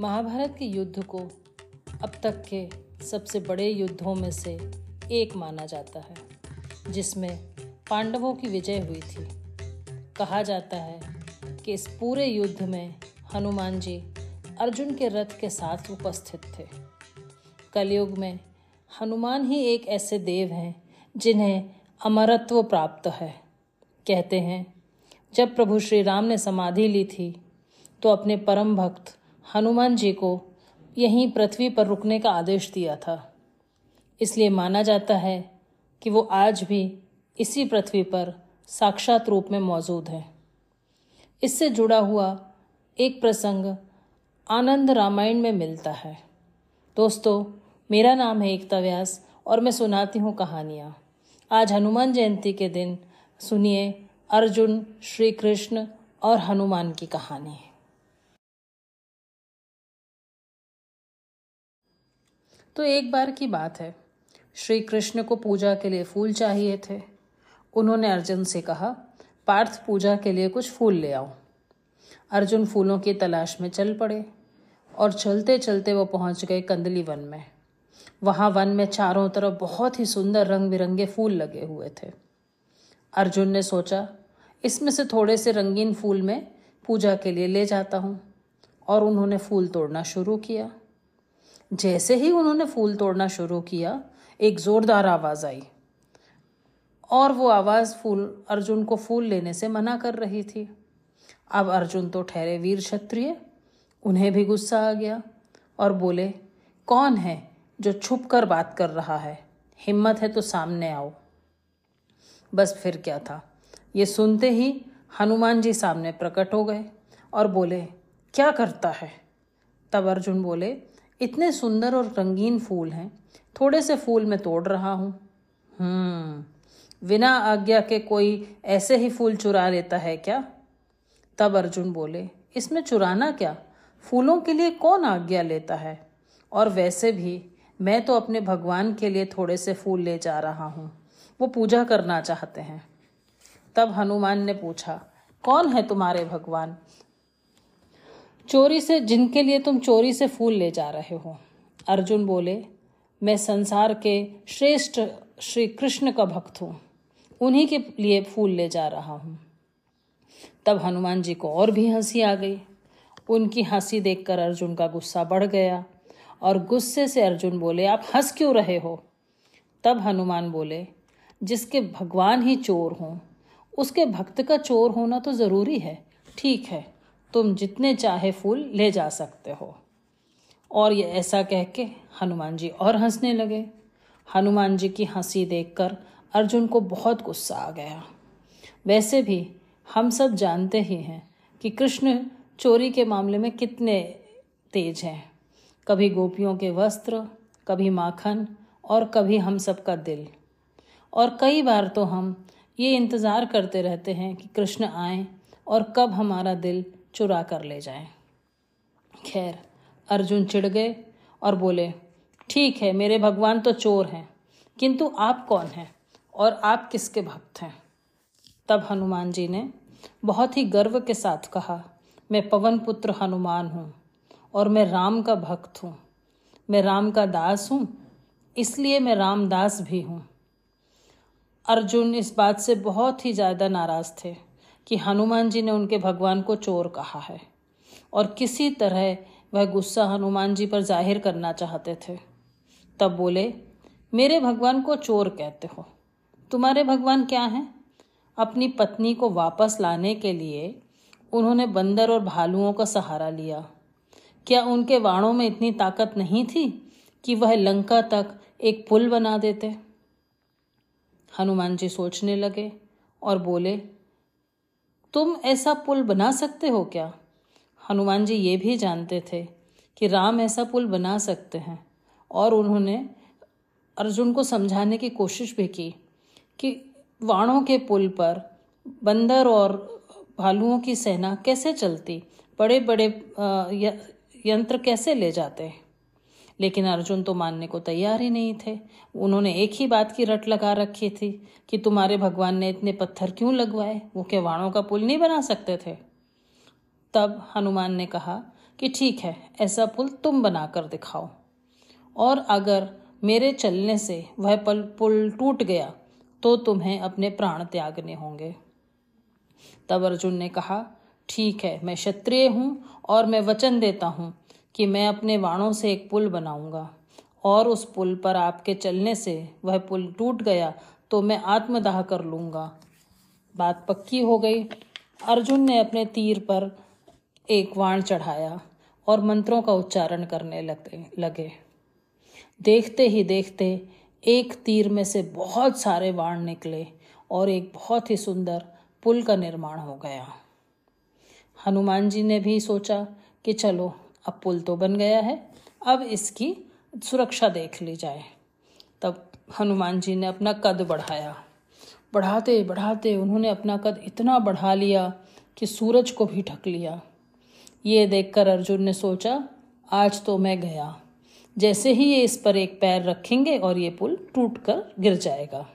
महाभारत के युद्ध को अब तक के सबसे बड़े युद्धों में से एक माना जाता है, जिसमें पांडवों की विजय हुई थी। कहा जाता है कि इस पूरे युद्ध में हनुमान जी अर्जुन के रथ के साथ उपस्थित थे। कलयुग में हनुमान ही एक ऐसे देव हैं जिन्हें अमरत्व प्राप्त है। कहते हैं, जब प्रभु श्री राम ने समाधि ली थी तो अपने परम भक्त हनुमान जी को यहीं पृथ्वी पर रुकने का आदेश दिया था। इसलिए माना जाता है कि वो आज भी इसी पृथ्वी पर साक्षात रूप में मौजूद हैं। इससे जुड़ा हुआ एक प्रसंग आनंद रामायण में मिलता है। दोस्तों, मेरा नाम है एकता व्यास और मैं सुनाती हूँ कहानियाँ। आज हनुमान जयंती के दिन सुनिए अर्जुन श्री कृष्ण और हनुमान की कहानी। तो एक बार की बात है। श्री कृष्ण को पूजा के लिए फूल चाहिए थे। उन्होंने अर्जुन से कहा, पार्थ पूजा के लिए कुछ फूल ले आओ। अर्जुन फूलों की तलाश में चल पड़े और चलते चलते वो पहुँच गए कंदली वन में। वहाँ वन में चारों तरफ़ बहुत ही सुंदर रंग बिरंगे फूल लगे हुए थे। अर्जुन ने सोचा, इसमें से थोड़े से रंगीन फूल में पूजा के लिए ले जाता हूँ। और उन्होंने फूल तोड़ना शुरू किया। जैसे ही उन्होंने फूल तोड़ना शुरू किया, एक जोरदार आवाज़ आई। और वो आवाज़ फूल, अर्जुन को फूल लेने से मना कर रही थी। अब अर्जुन तो ठहरे वीर क्षत्रिय, उन्हें भी गुस्सा आ गया और बोले, कौन है जो छुप कर बात कर रहा है? हिम्मत है तो सामने आओ। बस फिर क्या था? ये सुनते ही हनुमान जी सामने प्रकट हो गए और बोले, क्या करता है? तब अर्जुन बोले इतने सुंदर और रंगीन फूल हैं, थोड़े से फूल मैं तोड़ रहा हूँ। हम्म बिना आज्ञा के कोई ऐसे ही फूल चुरा लेता है क्या? तब अर्जुन बोले, इसमें चुराना क्या? फूलों के लिए कौन आज्ञा लेता है? और वैसे भी मैं तो अपने भगवान के लिए थोड़े से फूल ले जा रहा हूँ, वो पूजा करना चाहते हैं। तब हनुमान ने पूछा, कौन है तुम्हारे भगवान? चोरी से, जिनके लिए तुम चोरी से फूल ले जा रहे हो। अर्जुन बोले, मैं संसार के श्रेष्ठ श्री कृष्ण का भक्त हूँ। उन्हीं के लिए फूल ले जा रहा हूँ। तब हनुमान जी को और भी हँसी आ गई। उनकी हँसी देखकर अर्जुन का गुस्सा बढ़ गया और गुस्से से अर्जुन बोले, आप हंस क्यों रहे हो? तब हनुमान बोले, जिसके भगवान ही चोर हों, उसके भक्त का चोर होना तो ज़रूरी है। ठीक है तुम जितने चाहे फूल ले जा सकते हो। और ये ऐसा कह के हनुमान जी और हंसने लगे। हनुमान जी की हँसी देखकर अर्जुन को बहुत गुस्सा आ गया। वैसे भी हम सब जानते ही हैं कि कृष्ण चोरी के मामले में कितने तेज हैं। कभी गोपियों के वस्त्र, कभी माखन और कभी हम सब का दिल। और कई बार तो हम ये इंतज़ार करते रहते हैं कि कृष्ण आए और कब हमारा दिल चुरा कर ले जाएँ। खैर, अर्जुन चिढ़ गए और बोले, ठीक है, मेरे भगवान तो चोर हैं, किंतु आप कौन हैं और आप किसके भक्त हैं? तब हनुमान जी ने बहुत ही गर्व के साथ कहा, मैं पवन पुत्र हनुमान हूँ और मैं राम का भक्त हूँ। मैं राम का दास हूँ, इसलिए मैं रामदास भी हूँ। अर्जुन इस बात से बहुत ही ज़्यादा नाराज़ थे। कि हनुमान जी ने उनके भगवान को चोर कहा है और किसी तरह वह गुस्सा हनुमान जी पर ज़ाहिर करना चाहते थे। तब बोले, मेरे भगवान को चोर कहते हो। तुम्हारे भगवान क्या हैं? अपनी पत्नी को वापस लाने के लिए उन्होंने बंदर और भालुओं का सहारा लिया। क्या उनके वाणों में इतनी ताकत नहीं थी कि वह लंका तक एक पुल बना देते? हनुमान जी सोचने लगे और बोले तुम ऐसा पुल बना सकते हो क्या? हनुमान जी ये भी जानते थे कि राम ऐसा पुल बना सकते हैं। और उन्होंने अर्जुन को समझाने की कोशिश भी की कि वाणों के पुल पर बंदर और भालुओं की सेना कैसे चलती? बड़े बड़े यंत्र कैसे ले जाते? लेकिन अर्जुन तो मानने को तैयार ही नहीं थे। उन्होंने एक ही बात की रट लगा रखी थी कि तुम्हारे भगवान ने इतने पत्थर क्यों लगवाए? वो क्या वाणों का पुल नहीं बना सकते थे? तब हनुमान ने कहा कि ठीक है, ऐसा पुल तुम बनाकर दिखाओ। और अगर मेरे चलने से वह पल पुल टूट गया तो तुम्हें अपने प्राण त्यागने होंगे। तब अर्जुन ने कहा, ठीक है, मैं क्षत्रिय हूँ और मैं वचन देता हूँ कि मैं अपने वाणों से एक पुल बनाऊँगा और उस पुल पर आपके चलने से वह पुल टूट गया तो मैं आत्मदाह कर लूँगा। बात पक्की हो गई। अर्जुन ने अपने तीर पर एक वाण चढ़ाया और मंत्रों का उच्चारण करने लगे लगे। देखते ही देखते एक तीर में से बहुत सारे वाण निकले और एक बहुत ही सुंदर पुल का निर्माण हो गया। हनुमान जी ने भी सोचा कि चलो अब पुल तो बन गया है। अब इसकी सुरक्षा देख ली जाए। तब हनुमान जी ने अपना कद बढ़ाया। बढ़ाते बढ़ाते उन्होंने अपना कद इतना बढ़ा लिया कि सूरज को भी ढक लिया। ये देखकर अर्जुन ने सोचा, आज तो मैं गया। जैसे ही ये इस पर एक पैर रखेंगे और ये पुल टूट कर गिर जाएगा।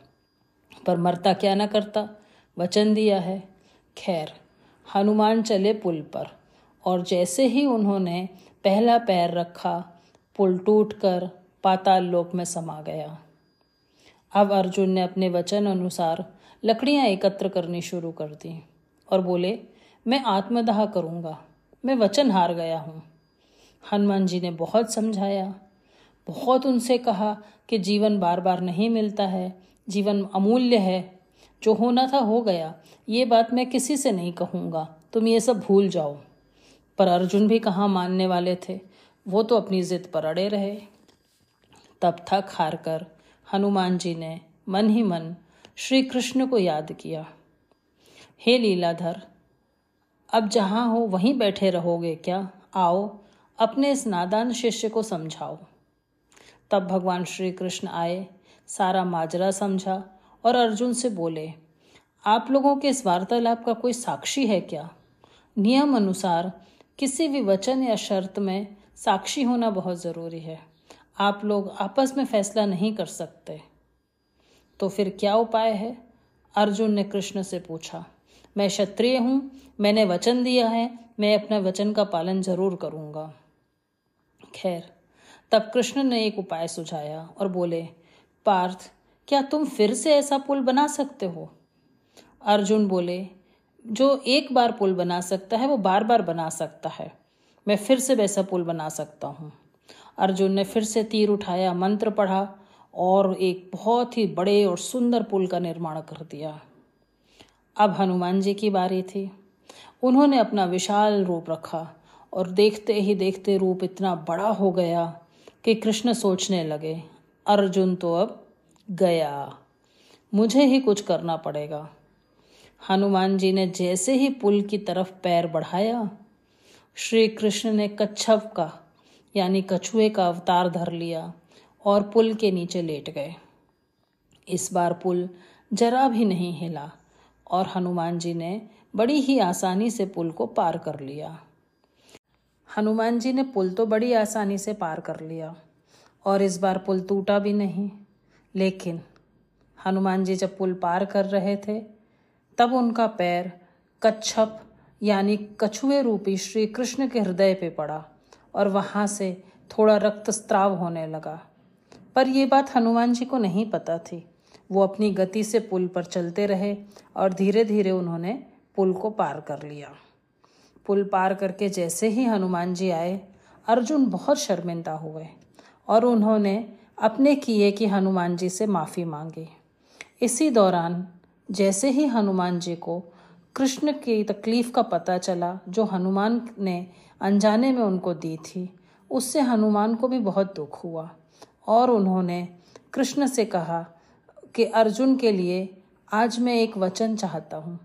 पर मरता क्या ना करता, वचन दिया है। खैर, हनुमान चले पुल पर। और जैसे ही उन्होंने पहला पैर रखा, पुल टूट कर पाताल लोक में समा गया। अब अर्जुन ने अपने वचन अनुसार लकड़ियाँ एकत्र करनी शुरू कर दी और बोले, मैं आत्मदाह करूँगा। मैं वचन हार गया हूँ। हनुमान जी ने बहुत समझाया। बहुत उनसे कहा कि जीवन बार बार नहीं मिलता है, जीवन अमूल्य है। जो होना था हो गया, ये बात मैं किसी से नहीं कहूँगा। तुम ये सब भूल जाओ। पर अर्जुन भी कहाँ मानने वाले थे? वो तो अपनी जिद पर अड़े रहे। तब थक हार कर हनुमान जी ने मन ही मन श्री कृष्ण को याद किया। हे लीलाधर, अब जहाँ हो वहीं बैठे रहोगे क्या? आओ, अपने इस नादान शिष्य को समझाओ। तब भगवान श्री कृष्ण आए, सारा माजरा समझा और अर्जुन से बोले, आप लोगों के इस वार्तालाप का कोई साक्षी है क्या? नियम अनुसार किसी भी वचन या शर्त में साक्षी होना बहुत ज़रूरी है। आप लोग आपस में फैसला नहीं कर सकते। तो फिर क्या उपाय है? अर्जुन ने कृष्ण से पूछा, मैं क्षत्रिय हूँ, मैंने वचन दिया है, मैं अपने वचन का पालन ज़रूर करूँगा। खैर, तब कृष्ण ने एक उपाय सुझाया और बोले, पार्थ, क्या तुम फिर से ऐसा पुल बना सकते हो? अर्जुन बोले जो एक बार पुल बना सकता है, वो बार बार बना सकता है। मैं फिर से वैसा पुल बना सकता हूँ। अर्जुन ने फिर से तीर उठाया, मंत्र पढ़ा और एक बहुत ही बड़े और सुंदर पुल का निर्माण कर दिया। अब हनुमान जी की बारी थी। उन्होंने अपना विशाल रूप रखा और देखते ही देखते रूप इतना बड़ा हो गया कि कृष्ण सोचने लगे, अर्जुन तो अब गया। मुझे ही कुछ करना पड़ेगा। हनुमान जी ने जैसे ही पुल की तरफ़ पैर बढ़ाया, श्री कृष्ण ने कच्छप का, यानी कछुए का अवतार धर लिया और पुल के नीचे लेट गए। इस बार पुल जरा भी नहीं हिला और हनुमान जी ने बड़ी ही आसानी से पुल को पार कर लिया। हनुमान जी ने पुल तो बड़ी आसानी से पार कर लिया और इस बार पुल टूटा भी नहीं, लेकिन हनुमान जी जब पुल पार कर रहे थे तब उनका पैर कच्छप, यानी कछुए रूपी श्री कृष्ण के हृदय पे पड़ा और वहाँ से थोड़ा रक्तस्त्राव होने लगा। पर यह बात हनुमान जी को नहीं पता थी। वो अपनी गति से पुल पर चलते रहे और धीरे धीरे उन्होंने पुल को पार कर लिया। पुल पार करके जैसे ही हनुमान जी आए, अर्जुन बहुत शर्मिंदा हुए और उन्होंने अपने किए कि हनुमान जी से माफ़ी मांगी। इसी दौरान जैसे ही हनुमान जी को कृष्ण की तकलीफ़ का पता चला, जो हनुमान ने अनजाने में उनको दी थी, उससे हनुमान को भी बहुत दुख हुआ। और उन्होंने कृष्ण से कहा कि, अर्जुन के लिए आज मैं एक वचन चाहता हूँ।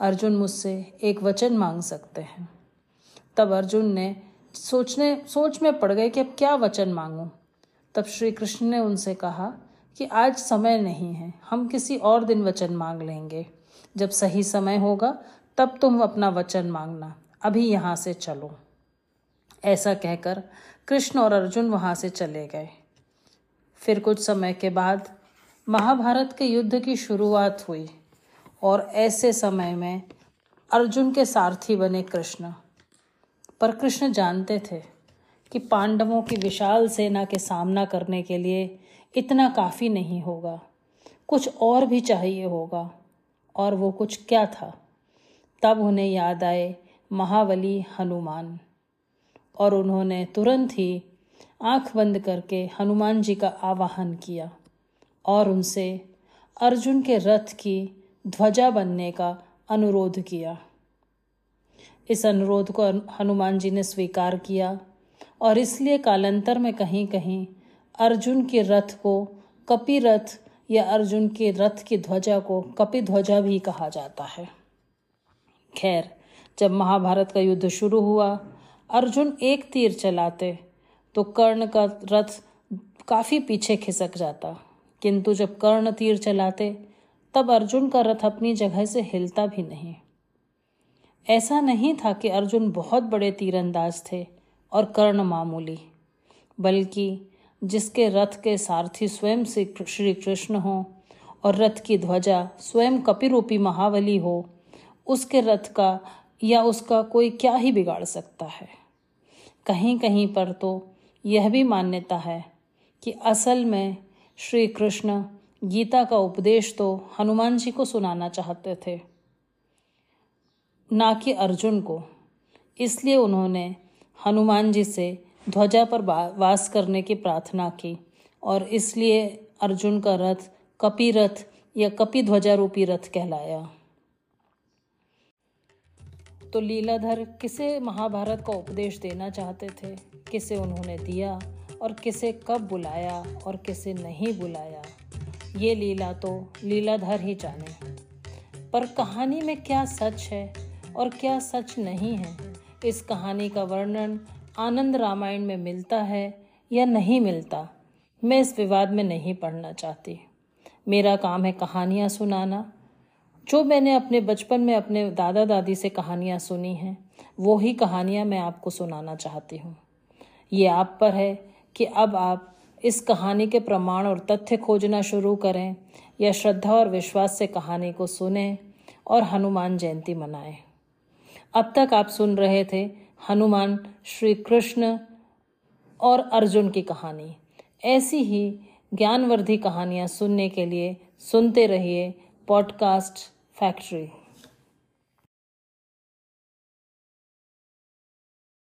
अर्जुन मुझसे एक वचन मांग सकते हैं। तब अर्जुन ने सोचने, सोच में पड़ गए कि अब क्या वचन मांगूं। तब श्री कृष्ण ने उनसे कहा कि आज समय नहीं है, हम किसी और दिन वचन मांग लेंगे। जब सही समय होगा, तब तुम अपना वचन मांगना। अभी यहाँ से चलो। ऐसा कहकर कृष्ण और अर्जुन वहाँ से चले गए। फिर कुछ समय के बाद महाभारत के युद्ध की शुरुआत हुई और ऐसे समय में अर्जुन के सारथी बने कृष्ण। पर कृष्ण जानते थे कि पांडवों की विशाल सेना के सामना करने के लिए इतना काफ़ी नहीं होगा। कुछ और भी चाहिए होगा। और वो कुछ क्या था? तब उन्हें याद आए महावली हनुमान। और उन्होंने तुरंत ही आँख बंद करके हनुमान जी का आवाहन किया और उनसे अर्जुन के रथ की ध्वजा बनने का अनुरोध किया। इस अनुरोध को हनुमान जी ने स्वीकार किया और इसलिए कालांतर में कहीं कहीं अर्जुन के रथ को, कपि रथ या अर्जुन के रथ की ध्वजा को कपि ध्वजा भी कहा जाता है। खैर, जब महाभारत का युद्ध शुरू हुआ, अर्जुन एक तीर चलाते तो कर्ण का रथ काफ़ी पीछे खिसक जाता। किंतु जब कर्ण तीर चलाते, तब अर्जुन का रथ अपनी जगह से हिलता भी नहीं। ऐसा नहीं था कि अर्जुन बहुत बड़े तीरंदाज थे और कर्ण मामूली, बल्कि जिसके रथ के सारथी स्वयं श्री कृष्ण हो और रथ की ध्वजा स्वयं कपिरूपी महावली हो, उसके रथ का या उसका कोई क्या ही बिगाड़ सकता है। कहीं कहीं पर तो यह भी मान्यता है कि असल में श्री कृष्ण गीता का उपदेश तो हनुमान जी को सुनाना चाहते थे, ना कि अर्जुन को। इसलिए उन्होंने हनुमान जी से ध्वजा पर वास करने की प्रार्थना की और इसलिए अर्जुन का रथ कपि रथ या कपि ध्वजा रूपी रथ कहलाया। तो लीलाधर किसे महाभारत का उपदेश देना चाहते थे? किसे उन्होंने दिया और किसे कब बुलाया और किसे नहीं बुलाया? ये लीला तो लीलाधर ही जाने। पर कहानी में क्या सच है और क्या सच नहीं है? इस कहानी का वर्णन आनंद रामायण में मिलता है या नहीं मिलता, मैं इस विवाद में नहीं पढ़ना चाहती। मेरा काम है कहानियाँ सुनाना। जो मैंने अपने बचपन में अपने दादा दादी से कहानियाँ सुनी हैं, वो ही कहानियाँ मैं आपको सुनाना चाहती हूँ। ये आप पर है कि अब आप इस कहानी के प्रमाण और तथ्य खोजना शुरू करें या श्रद्धा और विश्वास से कहानी को सुने और हनुमान जयंती मनाएँ। अब तक आप सुन रहे थे हनुमान श्री कृष्ण और अर्जुन की कहानी। ऐसी ही ज्ञानवर्धी कहानियाँ सुनने के लिए सुनते रहिए पॉडकास्ट फैक्ट्री।